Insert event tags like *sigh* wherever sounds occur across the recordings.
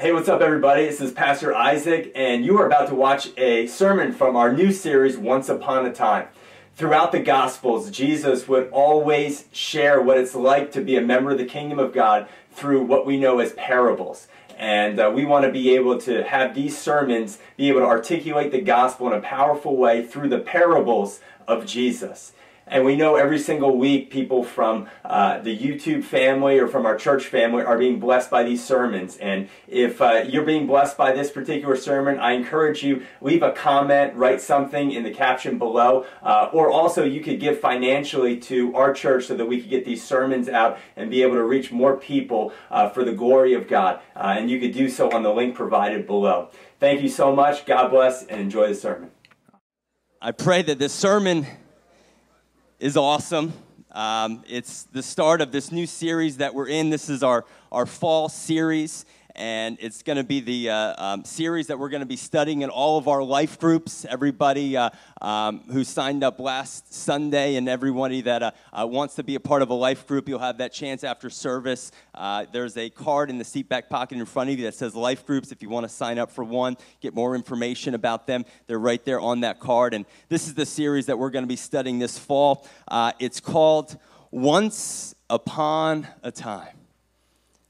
Hey, what's up, everybody? This is Pastor Isaac, and you are about to watch a sermon from our new series, Once Upon a Time. Throughout the Gospels, Jesus would always share what it's like to be a member of the kingdom of God through what we know as parables. And uh, we want to be able to have these sermons be able to articulate the gospel in a powerful way through the parables of Jesus. And we know every single week people from uh, the YouTube family or from our church family are being blessed by these sermons. And if uh, you're being blessed by this particular sermon, I encourage you, leave a comment, write something in the caption below. Uh, or also you could give financially to our church so that we could get these sermons out and be able to reach more people uh, for the glory of God. Uh, and you could do so on the link provided below. Thank you so much. God bless and enjoy the sermon. I pray that this sermon is awesome. Um, it's the start of this new series that we're in. This is our, our fall series, and it's going to be the uh, um, series that we're going to be studying in all of our life groups. Everybody uh, um, who signed up last Sunday and everybody that uh, uh, wants to be a part of a life group, you'll have that chance after service. Uh, there's a card in the seat back pocket in front of you that says life groups. If you want to sign up for one, get more information about them, they're right there on that card. And this is the series that we're going to be studying this fall. Uh, it's called Once Upon a Time.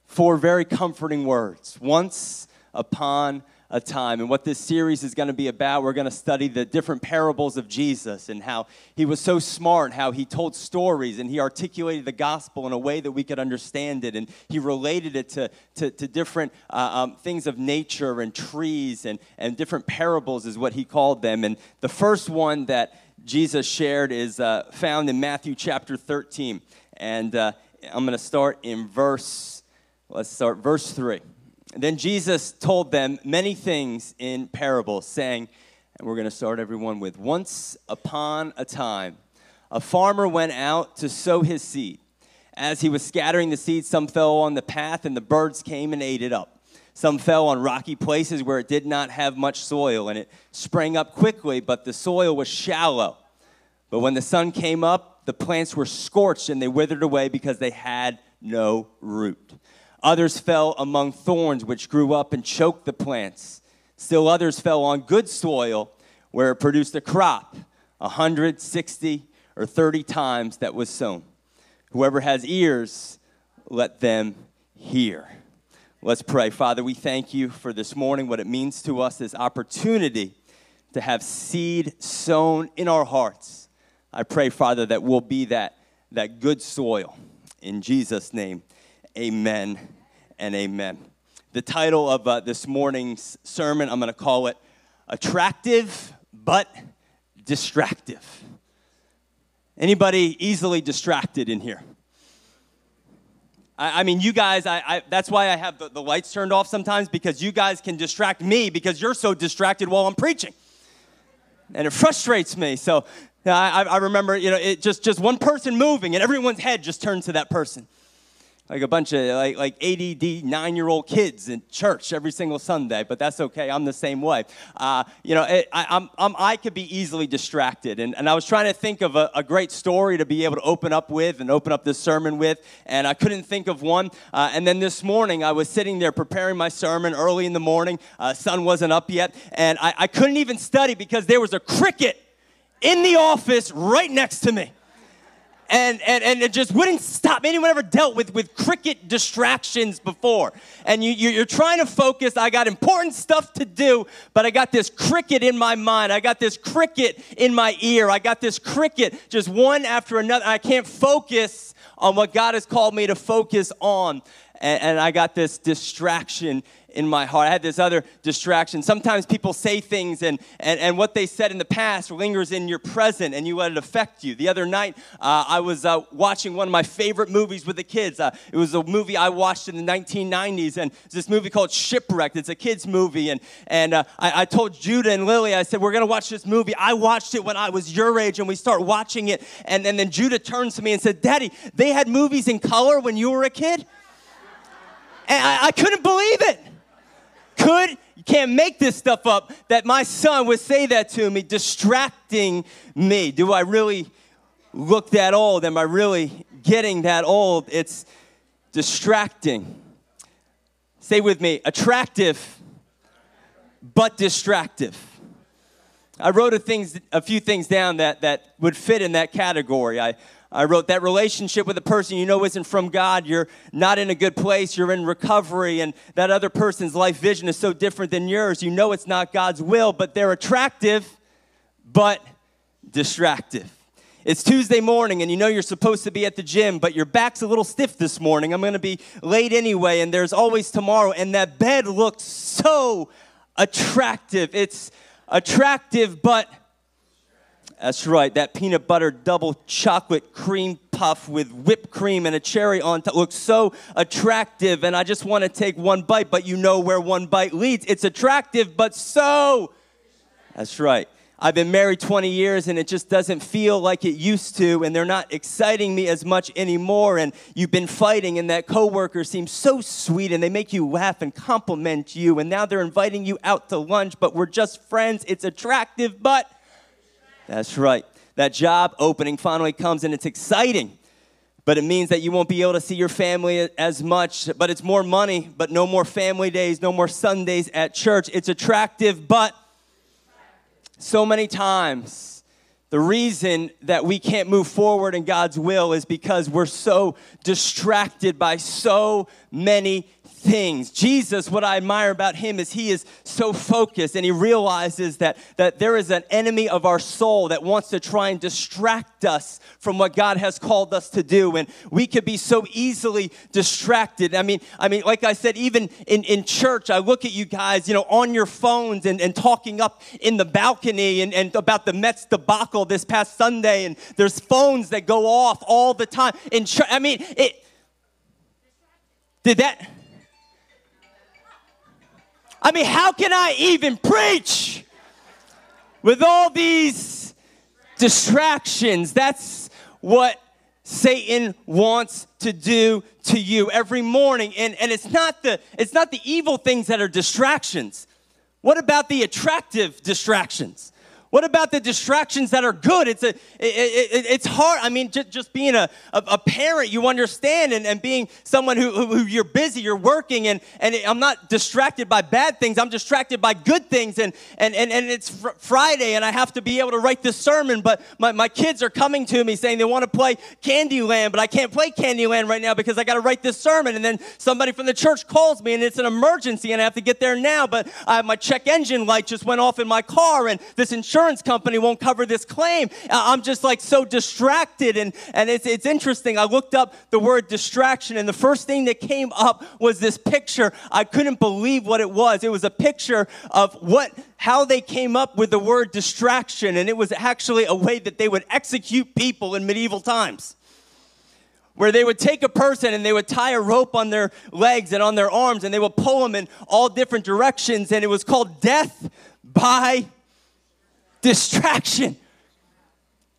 Four very comforting words. Once upon a time. And what this series is going to be about, we're going to study the different parables of Jesus and how he was so smart, how he told stories and he articulated the gospel in a way that we could understand it. And he related it to, to, to different uh, um, things of nature and trees and, and different parables, is what he called them. And the first one that Jesus shared is uh, found in Matthew chapter 13. And uh, I'm going to start in verse, let's start verse 3. Then Jesus told them many things in parables, saying, and we're going to start everyone with Once upon a time, a farmer went out to sow his seed. As he was scattering the seed, some fell on the path, and the birds came and ate it up. Some fell on rocky places where it did not have much soil, and it sprang up quickly, but the soil was shallow. But when the sun came up, the plants were scorched and they withered away because they had no root. Others fell among thorns, which grew up and choked the plants. Still others fell on good soil, where it produced a crop, a hundred, sixty, or thirty times that was sown. Whoever has ears, let them hear. Let's pray. Father, we thank you for this morning, what it means to us, this opportunity to have seed sown in our hearts. I pray, Father, that we'll be that, that good soil. In Jesus' name. Amen and amen. The title of uh, this morning's sermon, I'm going to call it Attractive but Distractive. Anybody easily distracted in here? I, I mean, you guys, I, I, that's why I have the, the lights turned off sometimes because you guys can distract me because you're so distracted while I'm preaching. And it frustrates me. So I, I remember, you know, it just, just one person moving and everyone's head just turns to that person like a bunch of like, like ADD nine year old kids in church every single Sunday, but that's okay. I'm the same way. Uh, you know, it, I, I'm, I'm, i could be easily distracted. And, and I was trying to think of a, a, great story to be able to open up with and open up this sermon with, and I couldn't think of one. Uh, and then this morning, I was sitting there preparing my sermon early in the morning. Uh, sun wasn't up yet, and I, I couldn't even study because there was a cricket in the office right next to me and, and, and it just wouldn't stop. Anyone ever dealt with, with cricket distractions before? And you, you're trying to focus. I got important stuff to do, but I got this cricket in my mind. I got this cricket in my ear. I got this cricket just one after another. I can't focus on what God has called me to focus on. And, and I got this distraction in my heart. I had this other distraction. Sometimes people say things, and, and, and what they said in the past lingers in your present, and you let it affect you. The other night, uh, I was uh, watching one of my favorite movies with the kids. Uh, it was a movie I watched in the 1990s, and this movie called Shipwrecked. It's a kids' movie, and, and uh, I, I told Judah and Lily, I said, We're going to watch this movie. I watched it when I was your age, and we start watching it. And, and then Judah turns to me and said, Daddy, they had movies in color when you were a kid? And I, I couldn't believe it could, you can't make this stuff up, that my son would say that to me, distracting me. Do I really look that old? Am I really getting that old? It's distracting. Say with me attractive, but distractive. I wrote a, things, a few things down that, that would fit in that category. I, I wrote that relationship with a person you know isn't from God. You're not in a good place. You're in recovery, and that other person's life vision is so different than yours. You know it's not God's will, but they're attractive, but distractive. It's Tuesday morning, and you know you're supposed to be at the gym, but your back's a little stiff this morning. I'm going to be late anyway, and there's always tomorrow, and that bed looks so attractive. It's attractive, but that's right, that peanut butter double chocolate cream puff with whipped cream and a cherry on top looks so attractive, and I just want to take one bite, but you know where one bite leads. It's attractive, but so. That's right. I've been married 20 years and it just doesn't feel like it used to, and they're not exciting me as much anymore. And you've been fighting, and that coworker seems so sweet, and they make you laugh and compliment you, and now they're inviting you out to lunch, but we're just friends. It's attractive, but that's right. That job opening finally comes, and it's exciting. But it means that you won't be able to see your family as much, but it's more money, but no more family days, no more Sundays at church. It's attractive, but so many times, the reason that we can't move forward in God's will is because we're so distracted by so many things. Jesus, what I admire about him is he is so focused and he realizes that, that there is an enemy of our soul that wants to try and distract us from what God has called us to do. And we could be so easily distracted. I mean, I mean, like I said, even in, in church, I look at you guys, you know, on your phones and, and talking up in the balcony and, and about the Mets debacle this past Sunday. And there's phones that go off all the time. In church, I mean, it did that I mean, how can I even preach with all these distractions? That's what Satan wants to do to you every morning. And, and it's, not the, it's not the evil things that are distractions. What about the attractive distractions? What about the distractions that are good? It's, a, it, it, it's hard. I mean, just, just being a, a, a, parent, you understand, and, and being someone who, who, who, you're busy, you're working, and, and I'm not distracted by bad things. I'm distracted by good things. And, and, and, and it's fr- Friday, and I have to be able to write this sermon, but my, my kids are coming to me saying they want to play Candyland, but I can't play Candyland right now because I got to write this sermon. And then somebody from the church calls me, and it's an emergency, and I have to get there now, but I, my check engine light just went off in my car, and this insurance insurance company won't cover this claim. Uh, I'm just like so distracted. And, and it's, it's interesting. I looked up the word distraction, and the first thing that came up was this picture. I couldn't believe what it was. It was a picture of what how they came up with the word distraction, and it was actually a way that they would execute people in medieval times where they would take a person and they would tie a rope on their legs and on their arms and they would pull them in all different directions and it was called death by distraction.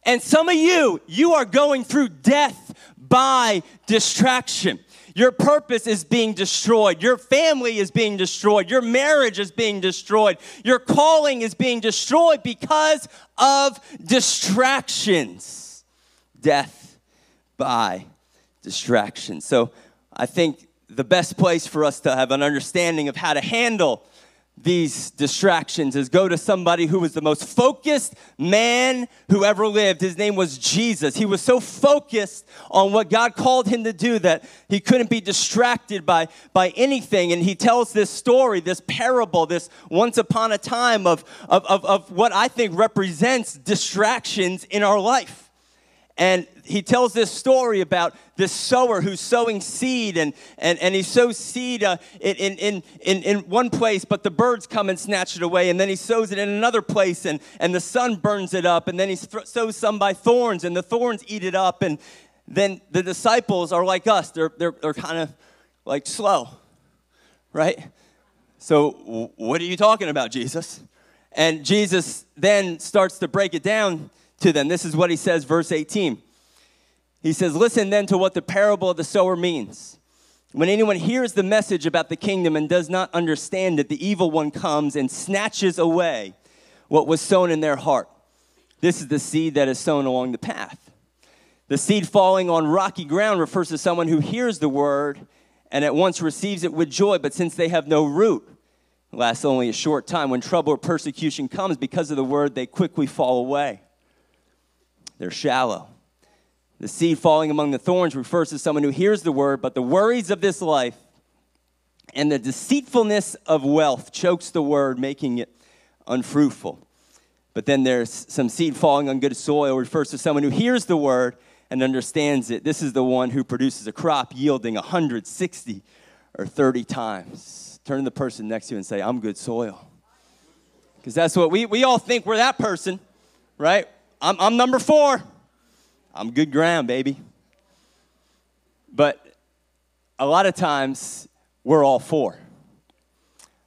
And some of you, you are going through death by distraction. Your purpose is being destroyed. Your family is being destroyed. Your marriage is being destroyed. Your calling is being destroyed because of distractions. Death by distraction. So I think the best place for us to have an understanding of how to handle these distractions is go to somebody who was the most focused man who ever lived. His name was Jesus. He was so focused on what God called him to do that he couldn't be distracted by, by anything. And he tells this story, this parable, this once upon a time of, of, of, of what I think represents distractions in our life. And he tells this story about this sower who's sowing seed, and, and, and he sows seed uh, in, in, in, in one place, but the birds come and snatch it away. And then he sows it in another place, and, and the sun burns it up. And then he th- sows some by thorns, and the thorns eat it up. And then the disciples are like us, they're, they're, they're kind of like slow, right? So, what are you talking about, Jesus? And Jesus then starts to break it down to them. This is what he says, verse 18. He says, Listen then to what the parable of the sower means. When anyone hears the message about the kingdom and does not understand it, the evil one comes and snatches away what was sown in their heart. This is the seed that is sown along the path. The seed falling on rocky ground refers to someone who hears the word and at once receives it with joy, but since they have no root, lasts only a short time. When trouble or persecution comes because of the word, they quickly fall away. They're shallow. The seed falling among the thorns refers to someone who hears the word, but the worries of this life and the deceitfulness of wealth chokes the word, making it unfruitful. But then there's some seed falling on good soil, refers to someone who hears the word and understands it. This is the one who produces a crop yielding 160 or 30 times. Turn to the person next to you and say, I'm good soil. Because that's what we, we all think we're that person, right? I'm, I'm number four. I'm good ground, baby. But a lot of times, we're all four.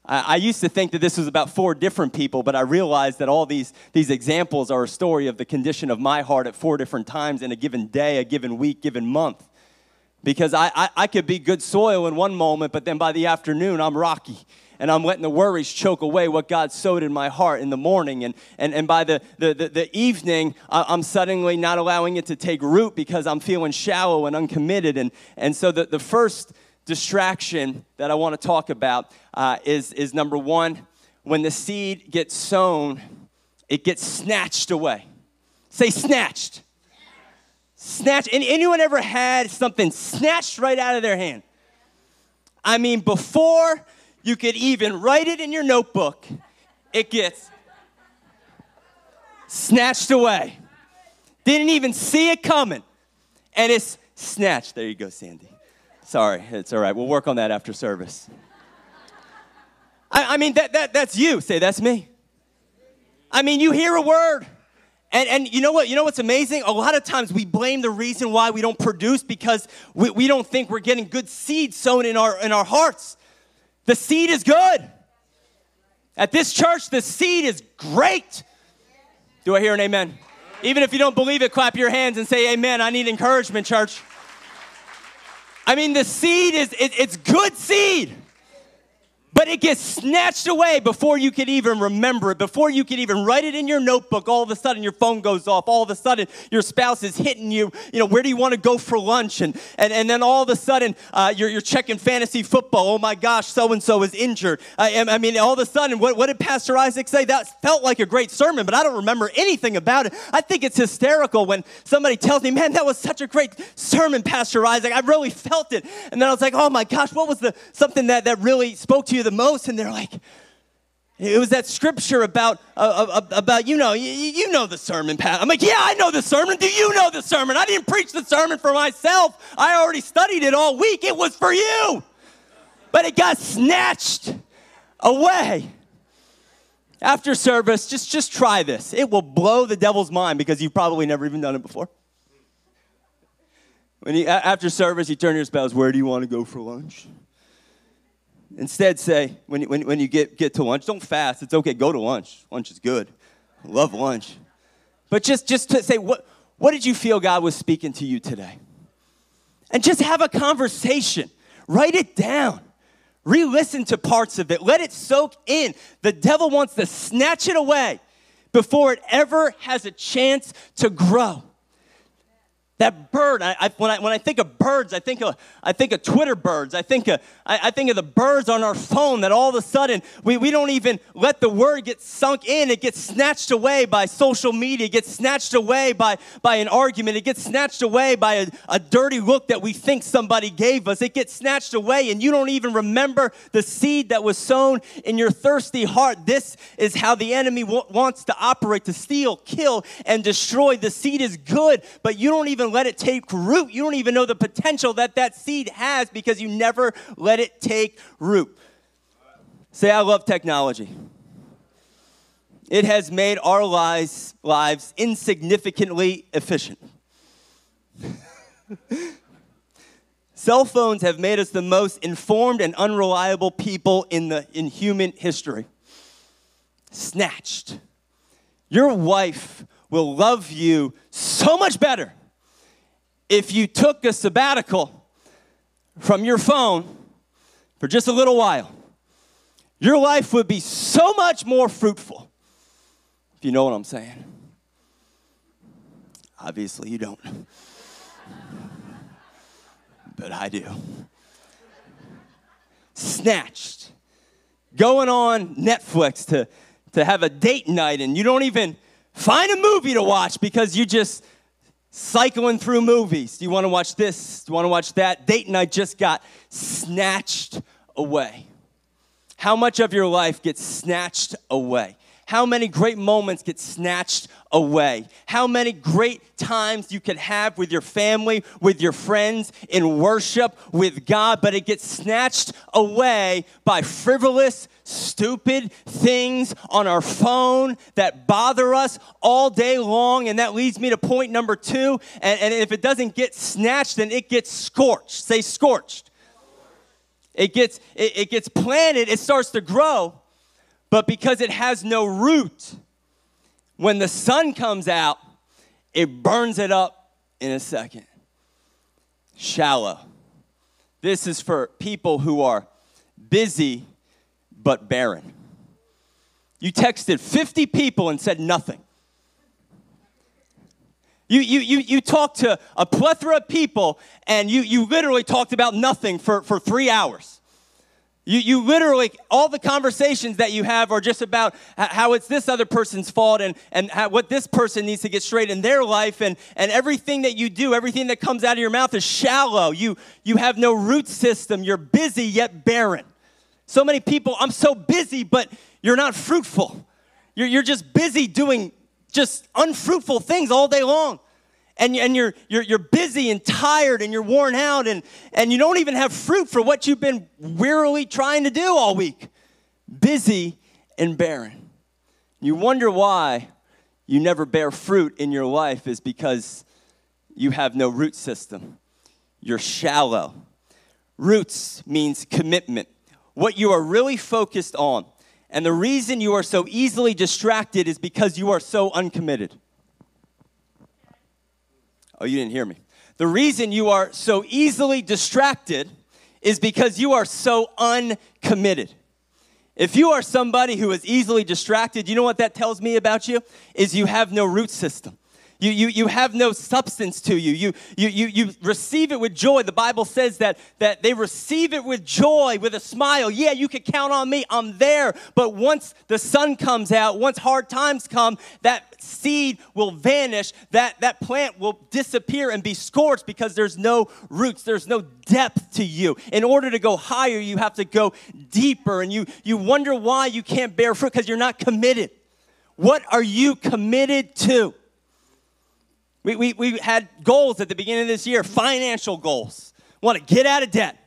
I, I used to think that this was about four different people, but I realized that all these, these examples are a story of the condition of my heart at four different times in a given day, a given week, given month. Because I, I, I could be good soil in one moment, but then by the afternoon, I'm rocky and I'm letting the worries choke away what God sowed in my heart in the morning. And, and, and by the, the, the, the evening, I'm suddenly not allowing it to take root because I'm feeling shallow and uncommitted. And, and so the, the first distraction that I want to talk about uh, is, is number one, when the seed gets sown, it gets snatched away. Say snatched. Snatched. And anyone ever had something snatched right out of their hand? I mean, before you could even write it in your notebook, it gets snatched away. Didn't even see it coming. And it's snatched. There you go, Sandy. Sorry, it's all right. We'll work on that after service. I, I mean, that, that, that's you. Say, that's me. I mean, you hear a word. And, and you know what? You know what's amazing? A lot of times we blame the reason why we don't produce because we, we don't think we're getting good seed sown in our, in our hearts. The seed is good. At this church, the seed is great. Do I hear an amen? Even if you don't believe it, clap your hands and say amen. I need encouragement, church. I mean, the seed is, it, it's good seed. But it gets snatched away before you can even remember it, before you can even write it in your notebook. All of a sudden, your phone goes off. All of a sudden, your spouse is hitting you. You know, where do you want to go for lunch? And, and, and then all of a sudden, uh, you're, you're checking fantasy football. Oh my gosh, so and so is injured. I, I mean, all of a sudden, what, what did Pastor Isaac say? That felt like a great sermon, but I don't remember anything about it. I think it's hysterical when somebody tells me, man, that was such a great sermon, Pastor Isaac. I really felt it. And then I was like, oh my gosh, what was the something that, that really spoke to you the most, and they're like, it was that scripture about uh, uh, uh about you know you, you know the sermon Pat. I'm like yeah I know the sermon. Do you know the sermon? I didn't preach the sermon for myself. I already studied it all week. It was for you, but it got snatched away after service. Just just try this. It will blow the devil's mind because you've probably never even done it before. When you, after service, you turn your spouse. Where do you want to go for lunch? Instead, say, when when, when you get, get to lunch, don't fast. It's okay, go to lunch. Lunch is good. Love lunch. But just, just to say, what, what did you feel God was speaking to you today? And just have a conversation. Write it down. Re listen to parts of it. Let it soak in. The devil wants to snatch it away before it ever has a chance to grow. That bird, I, I, when, I, when I think of birds, I think of, I think of Twitter birds. I think of, I, I, think of the birds on our phone that all of a sudden we, we don't even let the word get sunk in. It gets snatched away by social media. It gets snatched away by, by an argument. It gets snatched away by a, a dirty look that we think somebody gave us. It gets snatched away and you don't even remember the seed that was sown in your thirsty heart. This is how the enemy w- wants to operate to steal, kill, and destroy. The seed is good, but you don't even let it take root. You don't even know the potential that that seed has because you never let it take root. Say, I love technology. It has made our lives, lives insignificantly efficient. *laughs* Cell phones have made us the most informed and unreliable people in, the, in human history. Snatched. Your wife will love you so much better if you took a sabbatical from your phone for just a little while, your life would be so much more fruitful. If you know what I'm saying. Obviously, you don't. But I do. snatched. Going on Netflix to, to have a date night and you don't even find a movie to watch because you just cycling through movies. Do you want to watch this? Do you want to watch that? Date night just got snatched away. How much of your life gets snatched away? How many great moments get snatched away? How many great times you could have with your family, with your friends, in worship with God, but it gets snatched away by frivolous, stupid things on our phone that bother us all day long. And that leads me to point number two. And, and if it doesn't get snatched, then it gets scorched. Say scorched. It gets, it, it gets planted, it starts to grow but because it has no root, when the sun comes out, it burns it up in a second. Shallow. This is for people who are busy but barren. You texted 50 people and said nothing. You, you, you, you talked to a plethora of people and you, you literally talked about nothing for, for three hours. You, you literally, all the conversations that you have are just about how it's this other person's fault and, and how, what this person needs to get straight in their life. And, and everything that you do, everything that comes out of your mouth is shallow. You, you have no root system. You're busy yet barren. So many people, I'm so busy, but you're not fruitful. You're, you're just busy doing just unfruitful things all day long and, and you're, you're, you're busy and tired and you're worn out and, and you don't even have fruit for what you've been wearily trying to do all week. Busy and barren. You wonder why you never bear fruit in your life is because you have no root system. You're shallow. Roots means commitment, what you are really focused on. And the reason you are so easily distracted is because you are so uncommitted. Oh, you didn't hear me. The reason you are so easily distracted is because you are so uncommitted. If you are somebody who is easily distracted, you know what that tells me about you? Is you have no root system. You, you, you have no substance to you. You, you, you. you receive it with joy. The Bible says that, that they receive it with joy, with a smile. Yeah, you can count on me. I'm there. But once the sun comes out, once hard times come, that seed will vanish. That, that plant will disappear and be scorched because there's no roots. There's no depth to you. In order to go higher, you have to go deeper. And you, you wonder why you can't bear fruit because you're not committed. What are you committed to? We, we, we had goals at the beginning of this year, financial goals. Want to get out of debt.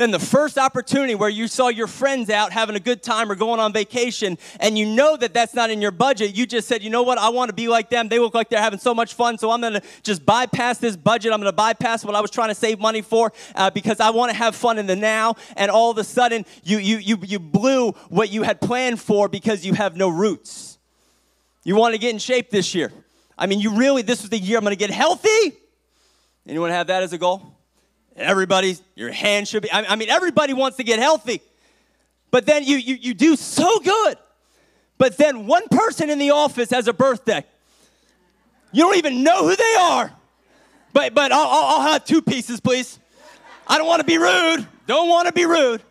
Then the first opportunity where you saw your friends out having a good time or going on vacation, and you know that that's not in your budget, you just said, you know what, I want to be like them. They look like they're having so much fun, so I'm going to just bypass this budget. I'm going to bypass what I was trying to save money for uh, because I want to have fun in the now. And all of a sudden, you, you, you, you blew what you had planned for because you have no roots. You want to get in shape this year. I mean, you really, this was the year I'm going to get healthy. Anyone have that as a goal? Everybody, your hand should be, I mean, everybody wants to get healthy. But then you, you, you do so good. But then one person in the office has a birthday. You don't even know who they are. But, but I'll, I'll have two pieces, please. I don't want to be rude. Don't want to be rude.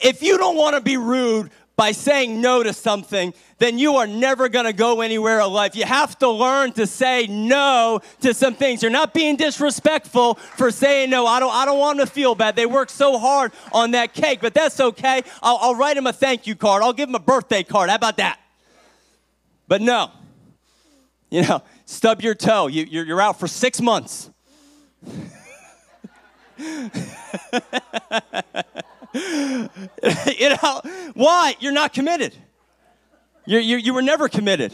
If you don't want to be rude, by saying no to something, then you are never going to go anywhere in life. You have to learn to say no to some things. You're not being disrespectful for saying no. I don't, I don't want them to feel bad. They worked so hard on that cake, but that's okay. I'll, I'll write them a thank you card. I'll give them a birthday card. How about that? But no, you know, stub your toe. You, you're, you're out for six months. *laughs* *laughs* you know, why? You're not committed. you you you were never committed.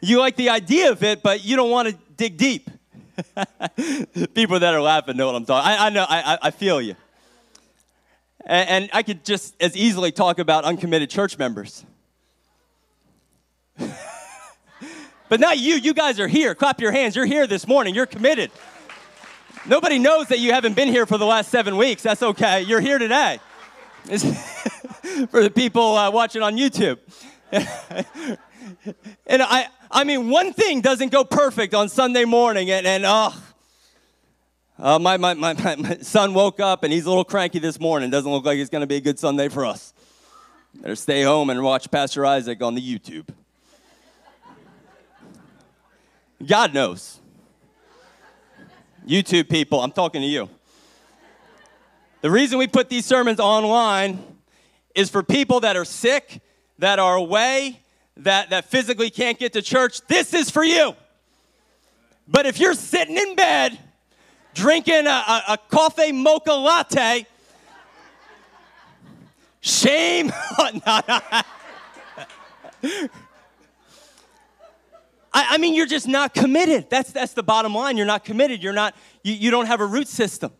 You like the idea of it, but you don't want to dig deep. *laughs* People that are laughing know what I'm talking. I, I know. I, I feel you. And, and I could just as easily talk about uncommitted church members. *laughs* but not you. You guys are here. Clap your hands. You're here this morning. You're committed. Nobody knows that you haven't been here for the last seven weeks. That's okay. You're here today. *laughs* for the people uh, watching on YouTube. *laughs* and I, I mean, one thing doesn't go perfect on Sunday morning, and, and oh, Uh, my, my, my, my son woke up and he's a little cranky this morning. Doesn't look like it's going to be a good Sunday for us. Better stay home and watch Pastor Isaac on the YouTube. God knows. YouTube people, I'm talking to you. The reason we put these sermons online is for people that are sick, that are away, that, that physically can't get to church. This is for you. But if you're sitting in bed drinking a, a, a coffee mocha latte, shame. *laughs* *laughs* I, mean, you're just not committed. That's, that's the bottom line. You're not committed. You're not, you, you don't have a root system.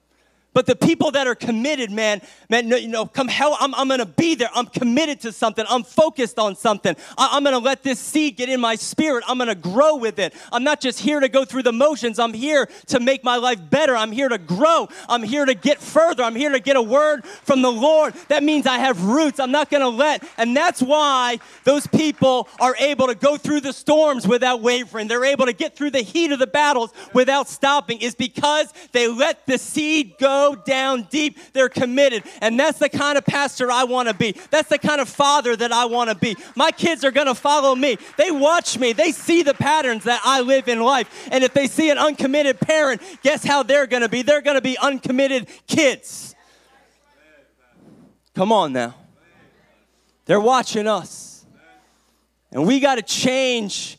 But the people that are committed, man, man, no, you know, come hell, I'm, I'm gonna be there. I'm committed to something. I'm focused on something. I, am gonna let this seed get in my spirit. I'm gonna grow with it. I'm not just here to go through the motions. I'm here to make my life better. I'm here to grow. I'm here to get further. I'm here to get a word from the Lord. That means I have roots. I'm not gonna let, and that's why those people are able to go through the storms without wavering. They're able to get through the heat of the battles without stopping, is because they let the seed go down deep. They're committed. And that's the kind of pastor I want to be. That's the kind of father that I want to be. My kids are going to follow me. They watch me. They see the patterns that I live in life. And if they see an uncommitted parent, guess how they're going to be? They're going to be uncommitted kids. Come on now. They're watching us. And we got to change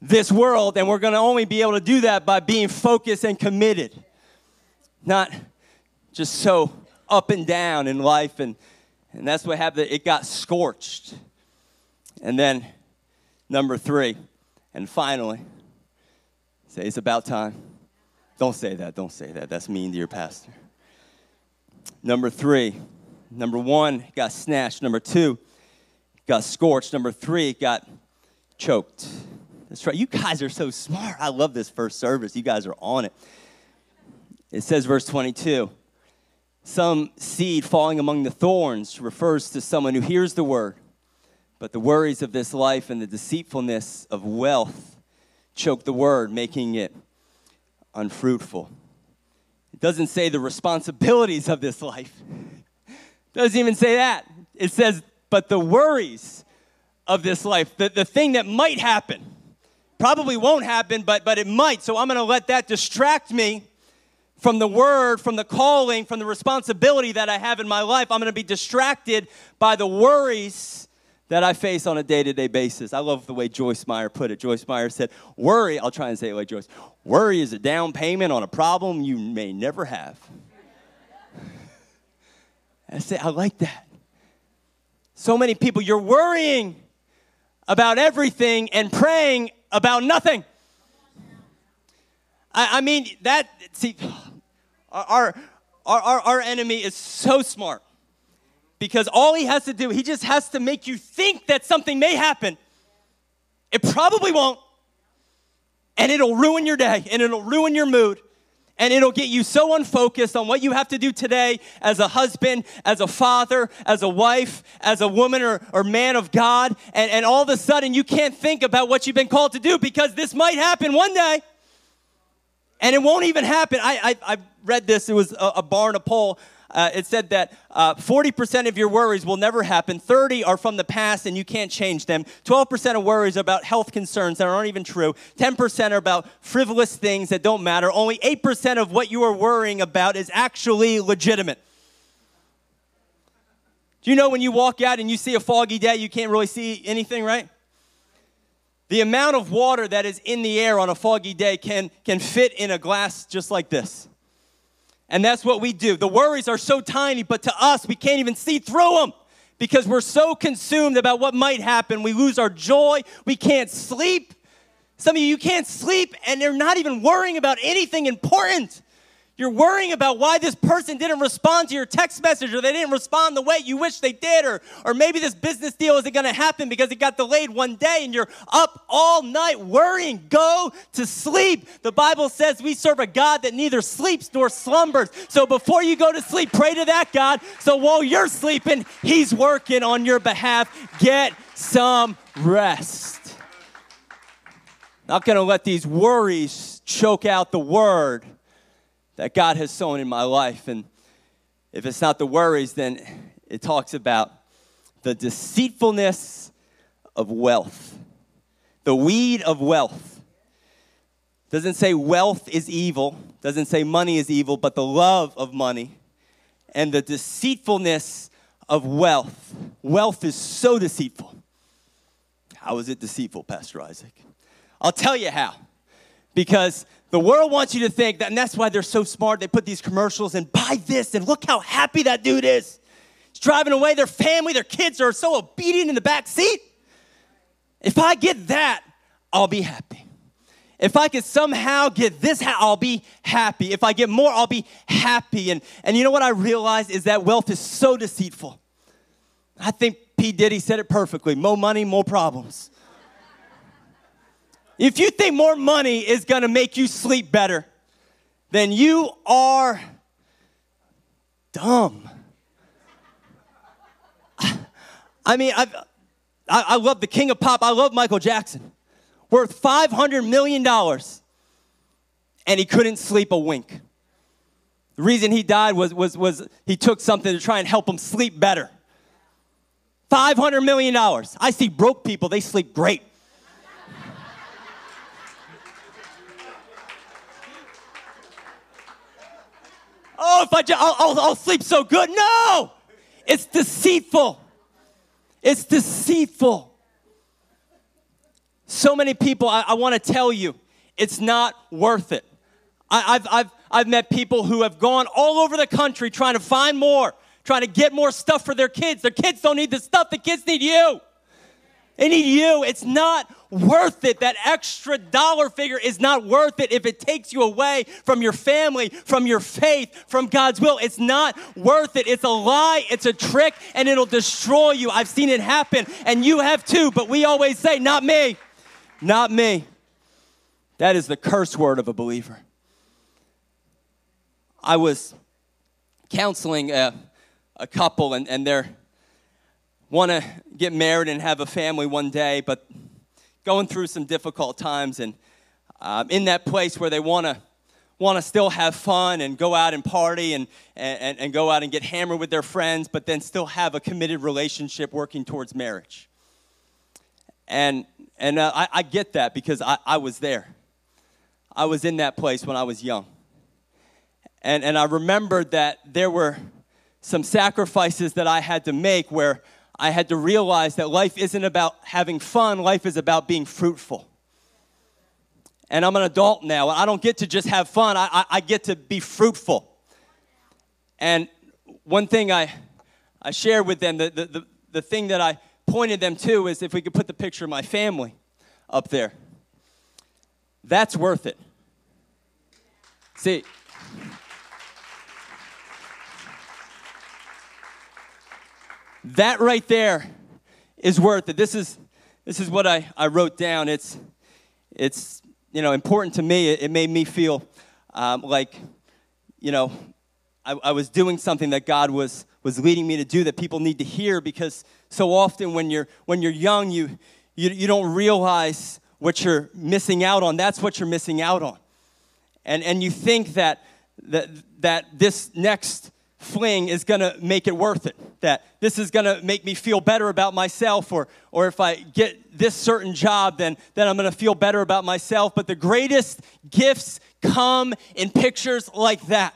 this world, and we're going to only be able to do that by being focused and committed. Not just so up and down in life. And, and that's what happened. It got scorched. And then, number three, and finally, say it's about time. Don't say that. Don't say that. That's mean to your pastor. Number three, number one got snatched. Number two got scorched. Number three got choked. That's right. You guys are so smart. I love this first service. You guys are on it. It says, verse 22 some seed falling among the thorns refers to someone who hears the word, but the worries of this life and the deceitfulness of wealth choke the word, making it unfruitful. It doesn't say the responsibilities of this life. It doesn't even say that. It says, but the worries of this life, the, the thing that might happen, probably won't happen, but, but it might. So I'm going to let that distract me from the word, from the calling, from the responsibility that I have in my life. I'm going to be distracted by the worries that I face on a day to day basis. I love the way Joyce Meyer put it. Joyce Meyer said, Worry, I'll try and say it like Joyce worry is a down payment on a problem you may never have. *laughs* I say, I like that. So many people, you're worrying about everything and praying about nothing. I, I mean, that, see, our, our, our, our enemy is so smart because all he has to do, he just has to make you think that something may happen. It probably won't. And it'll ruin your day and it'll ruin your mood. And it'll get you so unfocused on what you have to do today as a husband, as a father, as a wife, as a woman or, or man of God. And, and all of a sudden, you can't think about what you've been called to do because this might happen one day. And it won't even happen. I, I, I read this, it was a, Barna poll. Uh, it said that uh, 40% of your worries will never happen. 30 are from the past and you can't change them. 12% of worries are about health concerns that aren't even true. 10% are about frivolous things that don't matter. Only 8% of what you are worrying about is actually legitimate. Do you know when you walk out and you see a foggy day, you can't really see anything, right? The amount of water that is in the air on a foggy day can, can fit in a glass just like this. And that's what we do. The worries are so tiny, but to us, we can't even see through them because we're so consumed about what might happen. We lose our joy. We can't sleep. Some of you, you can't sleep and they're not even worrying about anything important. You're worrying about why this person didn't respond to your text message or they didn't respond the way you wish they did, or, or maybe this business deal isn't to happen because it got delayed one day and you're up all night worrying. Go to sleep. The Bible says we serve a God that neither sleeps nor slumbers. So before you go to sleep, pray to that God. So while you're sleeping, He's working on your behalf. Get some rest. Not to let these worries choke out the word that God has sown in my life. And if it's not the worries, then it talks about the deceitfulness of wealth, the weed of wealth. Doesn't say wealth is evil, doesn't say money is evil, but the love of money and the deceitfulness of wealth. Wealth is so deceitful. How is it deceitful, Pastor Isaac? I'll tell you how. Because the world wants you to think that, and that's why they're so smart. They put these commercials and buy this, and look how happy that dude is. He's driving away, their family, their kids are so obedient in the back seat. If I get that, I'll be happy. If I could somehow get this, I'll be happy. If I get more, I'll be happy. And, and you know what I realized is that wealth is so deceitful. I think P. Diddy said it perfectly more money, more problems. If you think more money is gonna make you sleep better, then you are dumb. I mean, I've, I, I love the king of pop, I love Michael Jackson, worth $500 million, and he couldn't sleep a wink. The reason he died was, was, was he took something to try and help him sleep better. $500 million. I see broke people, they sleep great. Oh, if I just, I'll, I'll, I'll sleep so good. No, it's deceitful. It's deceitful. So many people, I, I want to tell you, it's not worth it. I, I've, I've, I've met people who have gone all over the country trying to find more, trying to get more stuff for their kids. Their kids don't need the stuff, the kids need you. They need you. It's not worth it. That extra dollar figure is not worth it if it takes you away from your family, from your faith, from God's will. It's not worth it. It's a lie, it's a trick, and it'll destroy you. I've seen it happen, and you have too, but we always say, Not me. Not me. That is the curse word of a believer. I was counseling a, a couple, and, and they're want to get married and have a family one day, but going through some difficult times and um, in that place where they want to want to still have fun and go out and party and, and, and go out and get hammered with their friends, but then still have a committed relationship working towards marriage. And, and uh, I, I get that because I, I was there. I was in that place when I was young. And, and I remembered that there were some sacrifices that I had to make where I had to realize that life isn't about having fun, life is about being fruitful. And I'm an adult now. I don't get to just have fun, I, I, I get to be fruitful. And one thing I, I shared with them, the, the, the, the thing that I pointed them to is if we could put the picture of my family up there. That's worth it. See, That right there is worth it. This is, this is what I, I wrote down. It's, it's you know, important to me. It, it made me feel um, like, you know, I, I was doing something that God was, was leading me to do that people need to hear because so often when you're, when you're young, you, you, you don't realize what you're missing out on. That's what you're missing out on. And, and you think that, that, that this next fling is going to make it worth it. That this is going to make me feel better about myself, or, or if I get this certain job, then, then I'm going to feel better about myself. But the greatest gifts come in pictures like that.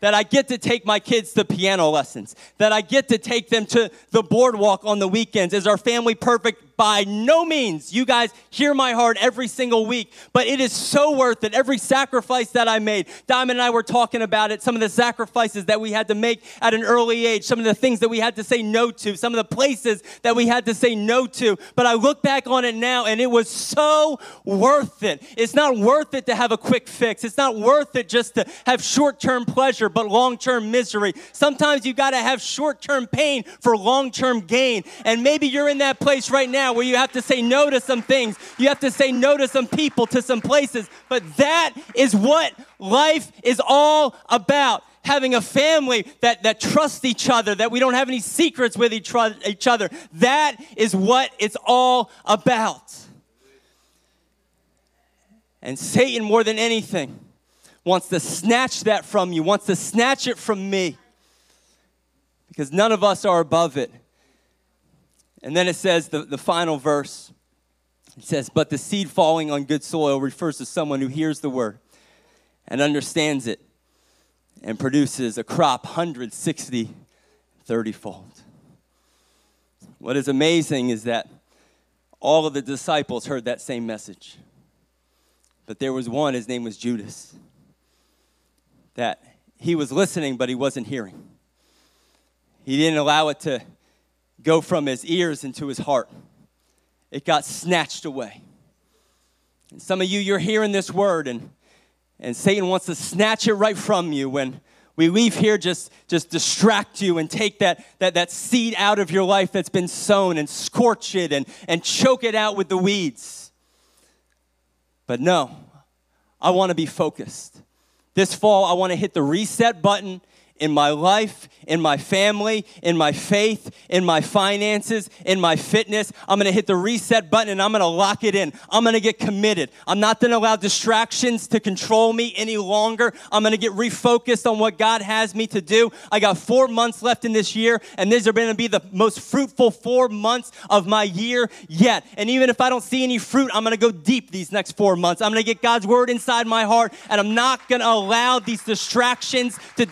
That I get to take my kids to piano lessons, that I get to take them to the boardwalk on the weekends. Is our family perfect? By no means. You guys hear my heart every single week, but it is so worth it. Every sacrifice that I made. Diamond and I were talking about it, some of the sacrifices that we had to make at an early age, some of the things that we had to say no to, some of the places that we had to say no to. But I look back on it now and it was so worth it. It's not worth it to have a quick fix. It's not worth it just to have short term pleasure, but long term misery. Sometimes you got to have short term pain for long term gain. And maybe you're in that place right now now where you have to say no to some things, you have to say no to some people, to some places. But that is what life is all about having a family that, that trusts each other, that we don't have any secrets with each, each other. That is what it's all about. And Satan, more than anything, wants to snatch that from you, wants to snatch it from me. Because none of us are above it. And then it says, the, the final verse, it says, But the seed falling on good soil refers to someone who hears the word and understands it and produces a crop 160, 30 fold. What is amazing is that all of the disciples heard that same message. But there was one, his name was Judas, that he was listening, but he wasn't hearing. He didn't allow it to go from his ears into his heart, it got snatched away. And some of you, you're hearing this word, and, and Satan wants to snatch it right from you when we leave here just, just distract you and take that, that, that seed out of your life that's been sown and scorch it and, and choke it out with the weeds. But no, I want to be focused. This fall, I want to hit the reset button in my life, in my family, in my faith, in my finances, in my fitness. I'm gonna hit the reset button and I'm gonna lock it in. I'm gonna get committed. I'm not gonna allow distractions to control me any longer. I'm gonna get refocused on what God has me to do. I got four months left in this year, and these are gonna be the most fruitful four months of my year yet. And even if I don't see any fruit, I'm gonna go deep these next four months. I'm gonna get God's word inside my heart, and I'm not gonna allow these distractions to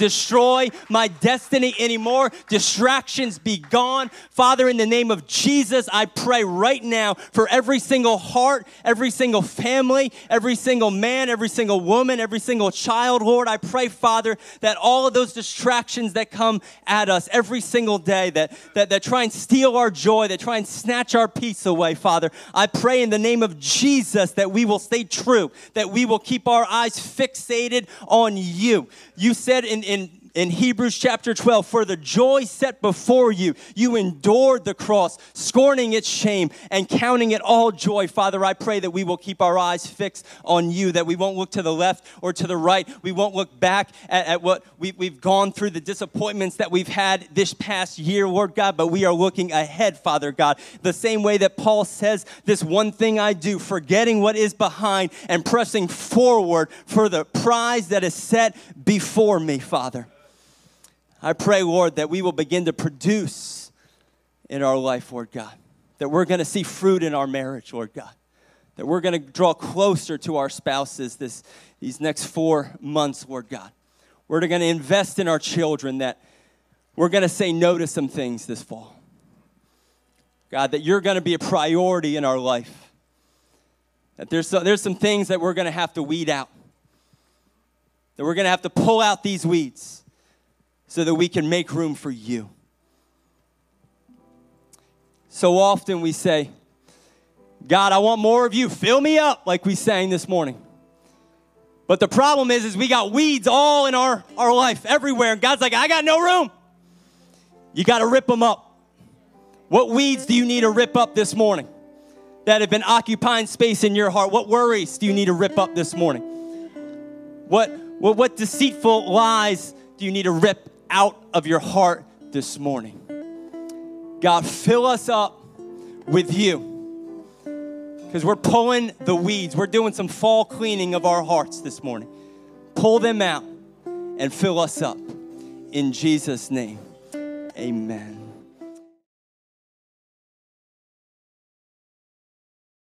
destroy my destiny anymore Distractions be gone. Father, in the name of Jesus, I pray right now for every single heart, every single family, every single man, every single woman, every single child, Lord. I pray, Father, that all of those distractions that come at us every single day, that, that, that try and steal our joy, that try and snatch our peace away, Father, I pray in the name of Jesus that we will stay true, that we will keep our eyes fixated on you. You said in, in in Hebrews chapter 12, for the joy set before you, you endured the cross, scorning its shame and counting it all joy. Father, I pray that we will keep our eyes fixed on you, that we won't look to the left or to the right. We won't look back at, at what we, we've gone through, the disappointments that we've had this past year, Lord God, but we are looking ahead, Father God. The same way that Paul says, This one thing I do, forgetting what is behind and pressing forward for the prize that is set before me, Father. I pray, Lord, that we will begin to produce in our life, Lord God. That we're going to see fruit in our marriage, Lord God. That we're going to draw closer to our spouses this, these next four months, Lord God. We're going to invest in our children, that we're going to say no to some things this fall. God, that you're going to be a priority in our life. That there's, some, there's some things that we're going to have to weed out. That we're going to have to pull out these weeds so that we can make room for you. So often we say, God, I want more of you. Fill me up, like we sang this morning. But the problem is, is we got weeds all in our, our life, everywhere. And God's like, I got no room. You got to rip them up. What weeds do you need to rip up this morning that have been occupying space in your heart? What worries do you need to rip up this morning? What, what, what deceitful lies do you need to rip out of your heart this morning. God, fill us up with you. Because we're pulling the weeds. We're doing some fall cleaning of our hearts this morning. Pull them out and fill us up. In Jesus' name, amen.